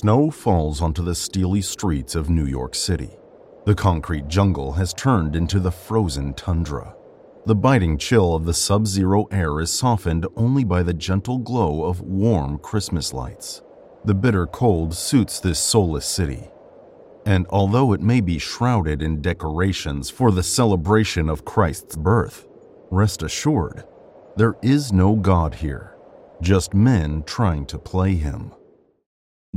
Snow falls onto the steely streets of New York City. The concrete jungle has turned into the frozen tundra. The biting chill of the sub zero air is softened only by the gentle glow of warm Christmas lights. The bitter cold suits this soulless city. And although it may be shrouded in decorations for the celebration of Christ's birth, rest assured, there is no God here, just men trying to play him.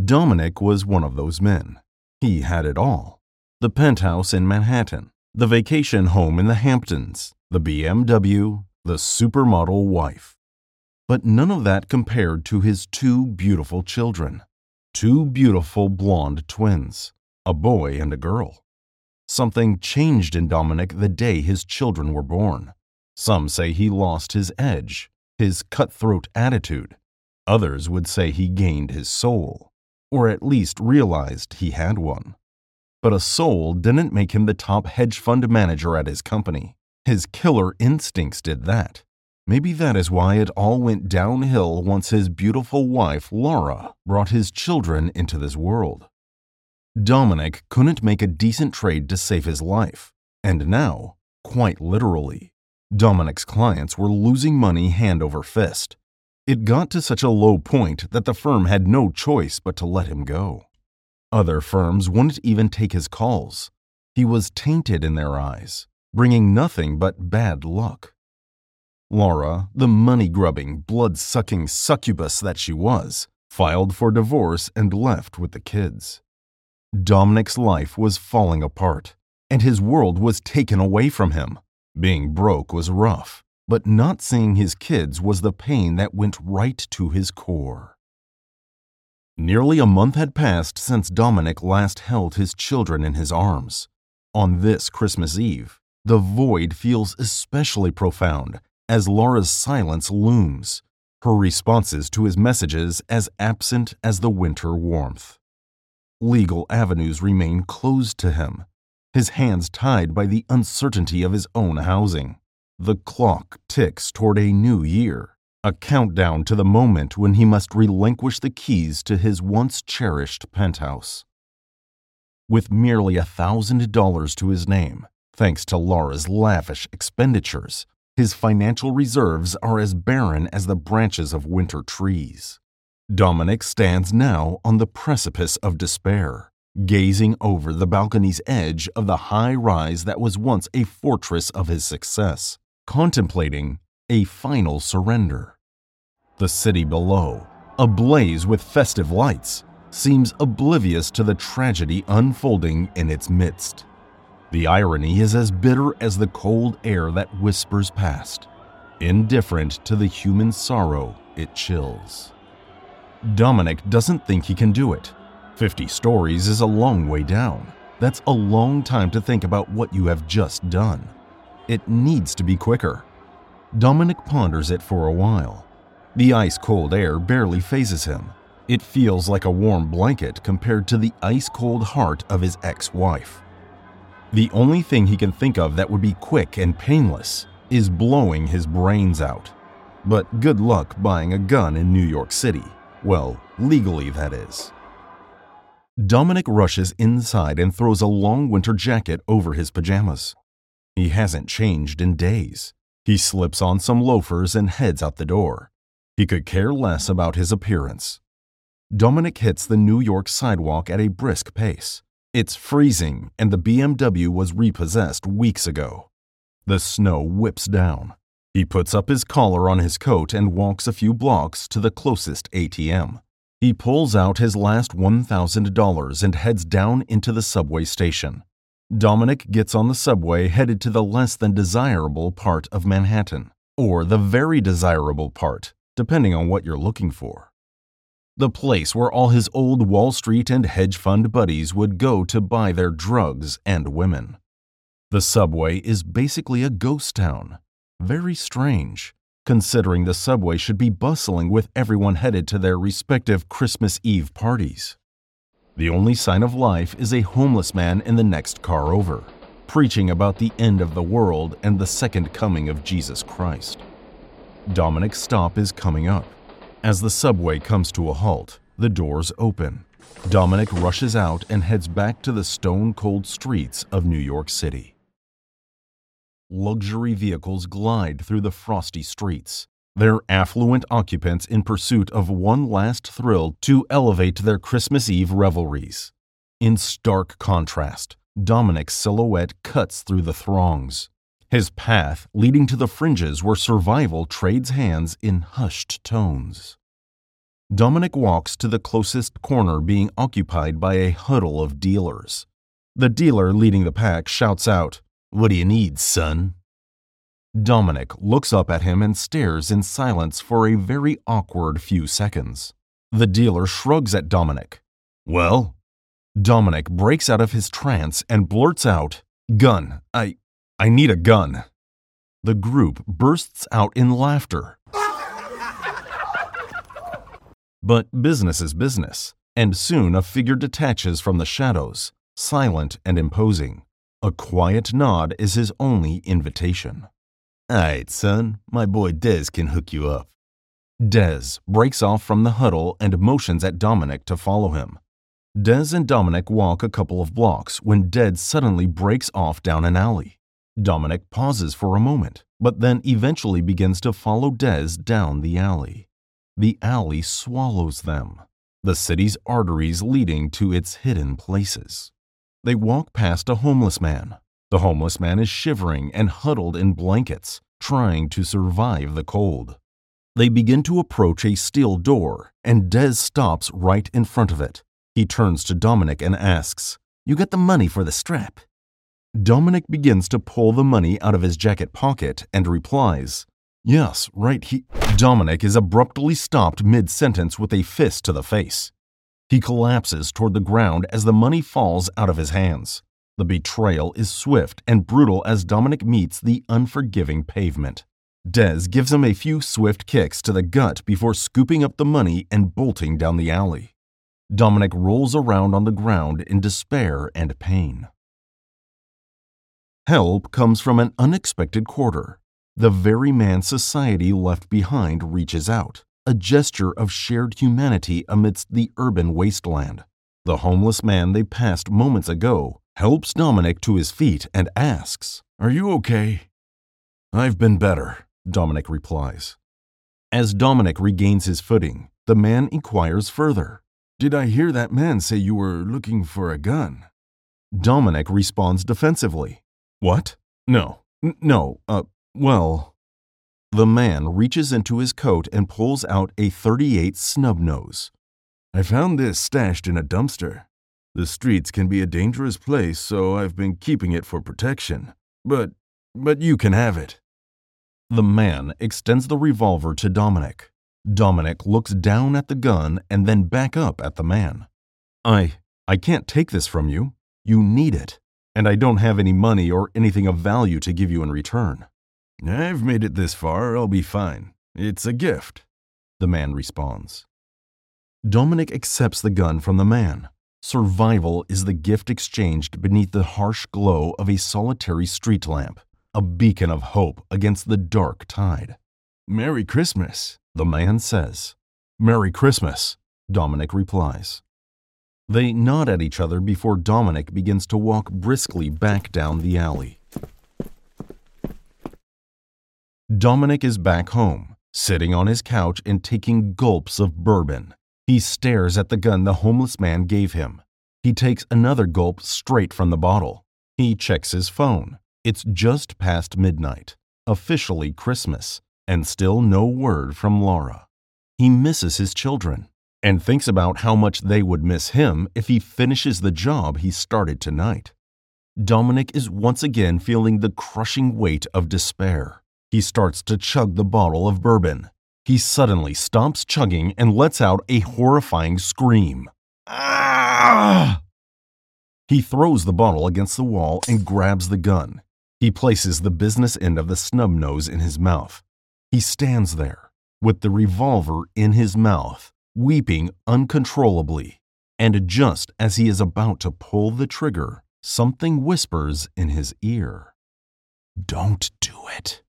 Dominic was one of those men. He had it all the penthouse in Manhattan, the vacation home in the Hamptons, the BMW, the supermodel wife. But none of that compared to his two beautiful children. Two beautiful blonde twins, a boy and a girl. Something changed in Dominic the day his children were born. Some say he lost his edge, his cutthroat attitude. Others would say he gained his soul, or at least realized he had one. But a soul didn't make him the top hedge fund manager at his company. His killer instincts did that. Maybe that is why it all went downhill once his beautiful wife, Laura, brought his children into this world. Dominic couldn't make a decent trade to save his life, and now, quite literally, Dominic's clients were losing money hand over fist. It got to such a low point that the firm had no choice but to let him go. Other firms wouldn't even take his calls. He was tainted in their eyes, bringing nothing but bad luck. Laura, the money grubbing, blood sucking succubus that she was, filed for divorce and left with the kids. Dominic's life was falling apart, and his world was taken away from him. Being broke was rough, but not seeing his kids was the pain that went right to his core. Nearly a month had passed since Dominic last held his children in his arms. On this Christmas Eve, the void feels especially profound as Laura's silence looms, her responses to his messages as absent as the winter warmth. Legal avenues remain closed to him, his hands tied by the uncertainty of his own housing. The clock ticks toward a new year a countdown to the moment when he must relinquish the keys to his once cherished penthouse. With merely a thousand dollars to his name, thanks to Laura's lavish expenditures, his financial reserves are as barren as the branches of winter trees. Dominic stands now on the precipice of despair, gazing over the balcony's edge of the high rise that was once a fortress of his success, contemplating a final surrender. The city below, ablaze with festive lights, seems oblivious to the tragedy unfolding in its midst. The irony is as bitter as the cold air that whispers past, indifferent to the human sorrow it chills. Dominic doesn't think he can do it. 50 stories is a long way down. That's a long time to think about what you have just done. It needs to be quicker. Dominic ponders it for a while. The ice cold air barely phases him. It feels like a warm blanket compared to the ice cold heart of his ex wife. The only thing he can think of that would be quick and painless is blowing his brains out. But good luck buying a gun in New York City. Well, legally, that is. Dominic rushes inside and throws a long winter jacket over his pajamas. He hasn't changed in days. He slips on some loafers and heads out the door. He could care less about his appearance. Dominic hits the New York sidewalk at a brisk pace. It's freezing, and the BMW was repossessed weeks ago. The snow whips down. He puts up his collar on his coat and walks a few blocks to the closest ATM. He pulls out his last $1,000 and heads down into the subway station. Dominic gets on the subway headed to the less than desirable part of Manhattan, or the very desirable part, depending on what you're looking for. The place where all his old Wall Street and hedge fund buddies would go to buy their drugs and women. The subway is basically a ghost town. Very strange, considering the subway should be bustling with everyone headed to their respective Christmas Eve parties. The only sign of life is a homeless man in the next car over, preaching about the end of the world and the second coming of Jesus Christ. Dominic's stop is coming up. As the subway comes to a halt, the doors open. Dominic rushes out and heads back to the stone cold streets of New York City. Luxury vehicles glide through the frosty streets, their affluent occupants in pursuit of one last thrill to elevate their Christmas Eve revelries. In stark contrast, Dominic's silhouette cuts through the throngs. His path leading to the fringes where survival trades hands in hushed tones. Dominic walks to the closest corner being occupied by a huddle of dealers. The dealer leading the pack shouts out, What do you need, son? Dominic looks up at him and stares in silence for a very awkward few seconds. The dealer shrugs at Dominic. Well? Dominic breaks out of his trance and blurts out, Gun. I. I need a gun. The group bursts out in laughter. But business is business, and soon a figure detaches from the shadows, silent and imposing. A quiet nod is his only invitation. Alright, son, my boy Dez can hook you up. Dez breaks off from the huddle and motions at Dominic to follow him. Dez and Dominic walk a couple of blocks when Dez suddenly breaks off down an alley. Dominic pauses for a moment, but then eventually begins to follow Dez down the alley. The alley swallows them, the city's arteries leading to its hidden places. They walk past a homeless man. The homeless man is shivering and huddled in blankets, trying to survive the cold. They begin to approach a steel door, and Dez stops right in front of it. He turns to Dominic and asks, You got the money for the strap? Dominic begins to pull the money out of his jacket pocket and replies, Yes, right he. Dominic is abruptly stopped mid sentence with a fist to the face. He collapses toward the ground as the money falls out of his hands. The betrayal is swift and brutal as Dominic meets the unforgiving pavement. Dez gives him a few swift kicks to the gut before scooping up the money and bolting down the alley. Dominic rolls around on the ground in despair and pain. Help comes from an unexpected quarter. The very man society left behind reaches out, a gesture of shared humanity amidst the urban wasteland. The homeless man they passed moments ago helps Dominic to his feet and asks, Are you okay? I've been better, Dominic replies. As Dominic regains his footing, the man inquires further, Did I hear that man say you were looking for a gun? Dominic responds defensively, What? No, N- no, uh, well. The man reaches into his coat and pulls out a 38 snub nose. I found this stashed in a dumpster. The streets can be a dangerous place, so I've been keeping it for protection. But, but you can have it. The man extends the revolver to Dominic. Dominic looks down at the gun and then back up at the man. I, I can't take this from you. You need it. And I don't have any money or anything of value to give you in return. I've made it this far, I'll be fine. It's a gift, the man responds. Dominic accepts the gun from the man. Survival is the gift exchanged beneath the harsh glow of a solitary street lamp, a beacon of hope against the dark tide. Merry Christmas, the man says. Merry Christmas, Dominic replies. They nod at each other before Dominic begins to walk briskly back down the alley. Dominic is back home, sitting on his couch and taking gulps of bourbon. He stares at the gun the homeless man gave him. He takes another gulp straight from the bottle. He checks his phone. It's just past midnight, officially Christmas, and still no word from Laura. He misses his children and thinks about how much they would miss him if he finishes the job he started tonight. Dominic is once again feeling the crushing weight of despair. He starts to chug the bottle of bourbon. He suddenly stops chugging and lets out a horrifying scream. Ah! He throws the bottle against the wall and grabs the gun. He places the business end of the snub nose in his mouth. He stands there, with the revolver in his mouth, weeping uncontrollably. And just as he is about to pull the trigger, something whispers in his ear. Don't do it.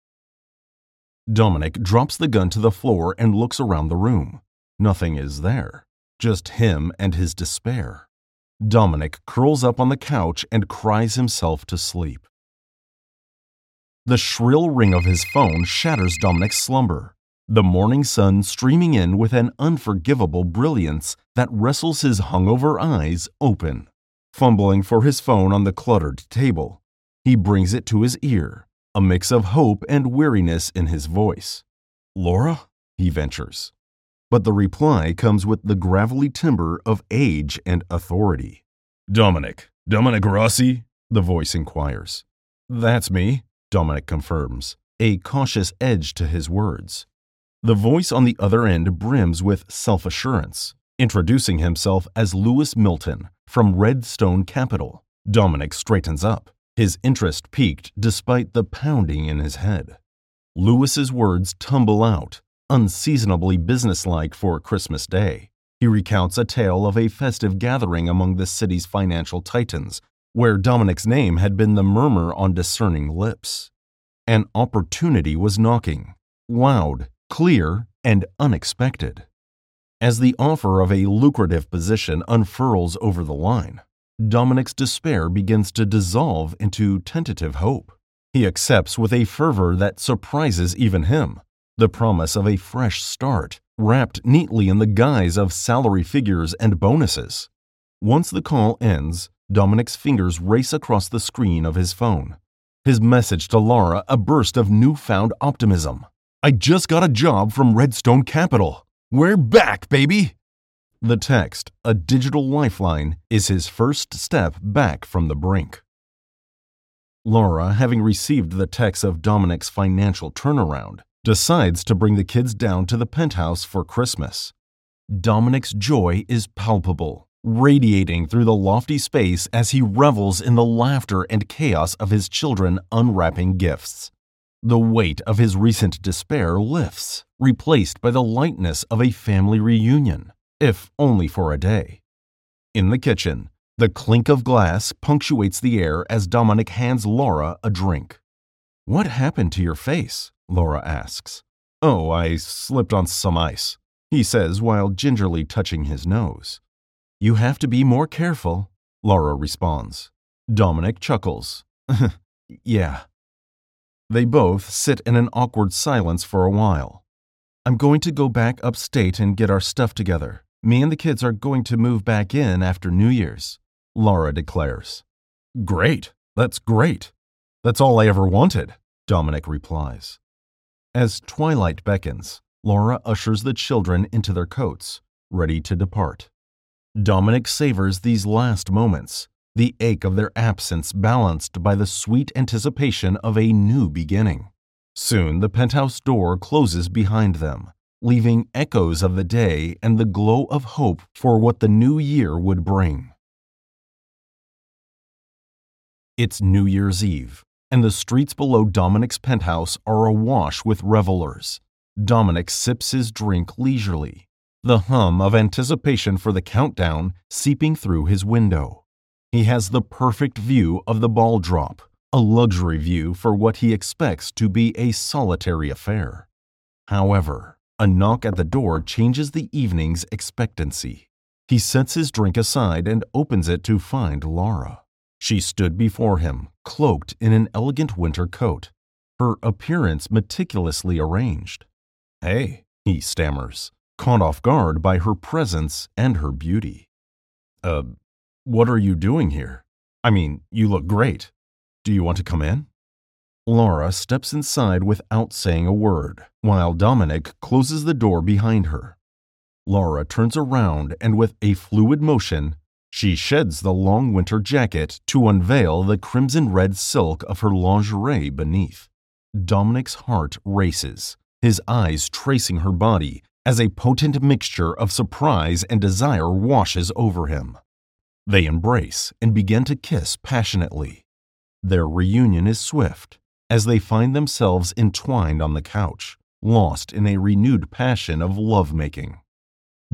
Dominic drops the gun to the floor and looks around the room. Nothing is there, just him and his despair. Dominic curls up on the couch and cries himself to sleep. The shrill ring of his phone shatters Dominic's slumber, the morning sun streaming in with an unforgivable brilliance that wrestles his hungover eyes open. Fumbling for his phone on the cluttered table, he brings it to his ear, a mix of hope and weariness in his voice. Laura? he ventures. But the reply comes with the gravelly timbre of age and authority. Dominic, Dominic Rossi? the voice inquires. That's me, Dominic confirms, a cautious edge to his words. The voice on the other end brims with self assurance, introducing himself as Lewis Milton from Redstone Capital. Dominic straightens up, his interest piqued despite the pounding in his head. Lewis's words tumble out, unseasonably businesslike for Christmas Day. He recounts a tale of a festive gathering among the city's financial titans where Dominic's name had been the murmur on discerning lips. An opportunity was knocking, loud, clear, and unexpected. As the offer of a lucrative position unfurls over the line, Dominic's despair begins to dissolve into tentative hope. He accepts with a fervor that surprises even him the promise of a fresh start, wrapped neatly in the guise of salary figures and bonuses. Once the call ends, Dominic's fingers race across the screen of his phone. His message to Laura a burst of newfound optimism. I just got a job from Redstone Capital. We're back, baby! The text, a digital lifeline, is his first step back from the brink. Laura, having received the text of Dominic's financial turnaround, decides to bring the kids down to the penthouse for Christmas. Dominic's joy is palpable radiating through the lofty space as he revels in the laughter and chaos of his children unwrapping gifts. The weight of his recent despair lifts, replaced by the lightness of a family reunion, if only for a day. In the kitchen, the clink of glass punctuates the air as Dominic hands Laura a drink. What happened to your face? Laura asks. Oh, I slipped on some ice, he says while gingerly touching his nose. You have to be more careful, Laura responds. Dominic chuckles. yeah. They both sit in an awkward silence for a while. I'm going to go back upstate and get our stuff together. Me and the kids are going to move back in after New Year's, Laura declares. Great. That's great. That's all I ever wanted, Dominic replies. As twilight beckons, Laura ushers the children into their coats, ready to depart. Dominic savors these last moments, the ache of their absence balanced by the sweet anticipation of a new beginning. Soon the penthouse door closes behind them, leaving echoes of the day and the glow of hope for what the new year would bring. It's New Year's Eve, and the streets below Dominic's penthouse are awash with revelers. Dominic sips his drink leisurely, the hum of anticipation for the countdown seeping through his window. He has the perfect view of the ball drop, a luxury view for what he expects to be a solitary affair. However, a knock at the door changes the evening's expectancy. He sets his drink aside and opens it to find Laura. She stood before him, cloaked in an elegant winter coat, her appearance meticulously arranged. Hey, he stammers, caught off guard by her presence and her beauty. Uh, what are you doing here? I mean, you look great. Do you want to come in? Laura steps inside without saying a word, while Dominic closes the door behind her. Laura turns around and, with a fluid motion, she sheds the long winter jacket to unveil the crimson red silk of her lingerie beneath. Dominic's heart races, his eyes tracing her body as a potent mixture of surprise and desire washes over him. They embrace and begin to kiss passionately. Their reunion is swift as they find themselves entwined on the couch, lost in a renewed passion of lovemaking.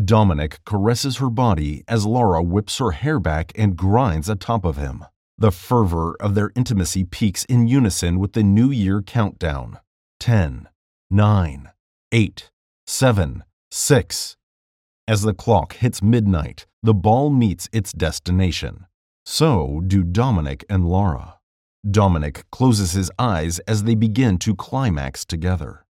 Dominic caresses her body as Laura whips her hair back and grinds atop of him. The fervor of their intimacy peaks in unison with the New Year countdown 10, 9, 8, 7, 6. As the clock hits midnight, the ball meets its destination. So do Dominic and Laura. Dominic closes his eyes as they begin to climax together.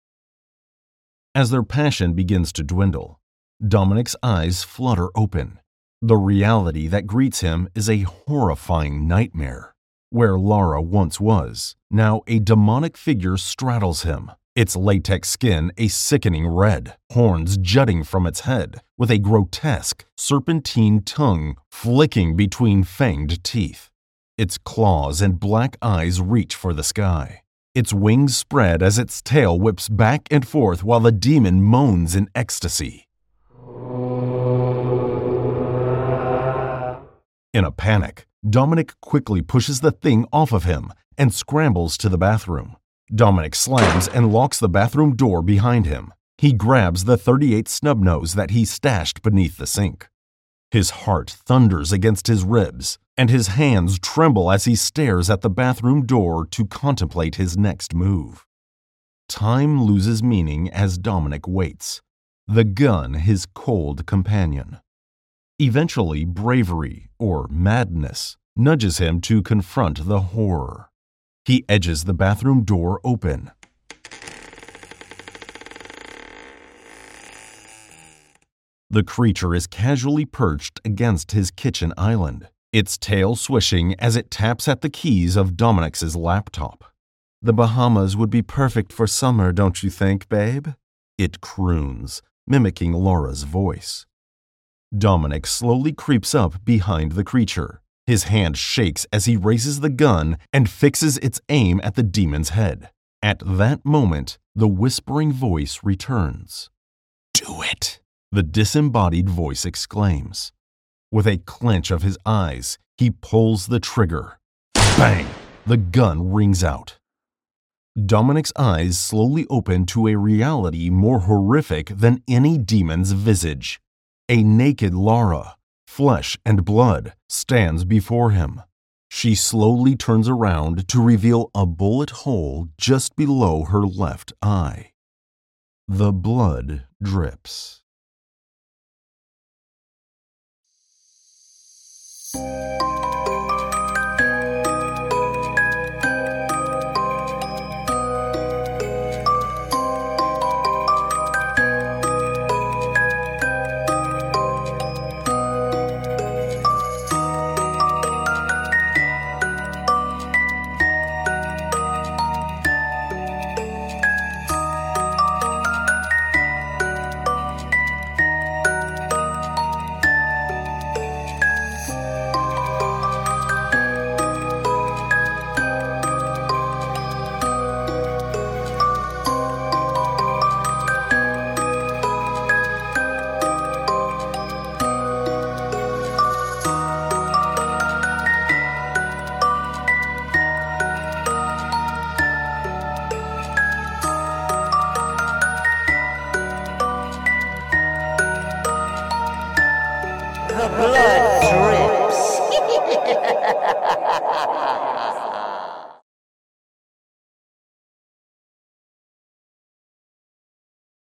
As their passion begins to dwindle, Dominic's eyes flutter open. The reality that greets him is a horrifying nightmare. Where Laura once was, now a demonic figure straddles him, its latex skin a sickening red, horns jutting from its head, with a grotesque, serpentine tongue flicking between fanged teeth. Its claws and black eyes reach for the sky. Its wings spread as its tail whips back and forth while the demon moans in ecstasy. In a panic, Dominic quickly pushes the thing off of him and scrambles to the bathroom. Dominic slams and locks the bathroom door behind him. He grabs the 38 snub nose that he stashed beneath the sink. His heart thunders against his ribs, and his hands tremble as he stares at the bathroom door to contemplate his next move. Time loses meaning as Dominic waits, the gun his cold companion. Eventually, bravery, or madness, nudges him to confront the horror. He edges the bathroom door open. The creature is casually perched against his kitchen island, its tail swishing as it taps at the keys of Dominic's laptop. The Bahamas would be perfect for summer, don't you think, babe? It croons, mimicking Laura's voice. Dominic slowly creeps up behind the creature. His hand shakes as he raises the gun and fixes its aim at the demon's head. At that moment, the whispering voice returns. Do it, the disembodied voice exclaims. With a clench of his eyes, he pulls the trigger. Bang! The gun rings out. Dominic's eyes slowly open to a reality more horrific than any demon's visage. A naked Laura, flesh and blood, stands before him. She slowly turns around to reveal a bullet hole just below her left eye. The blood drips. The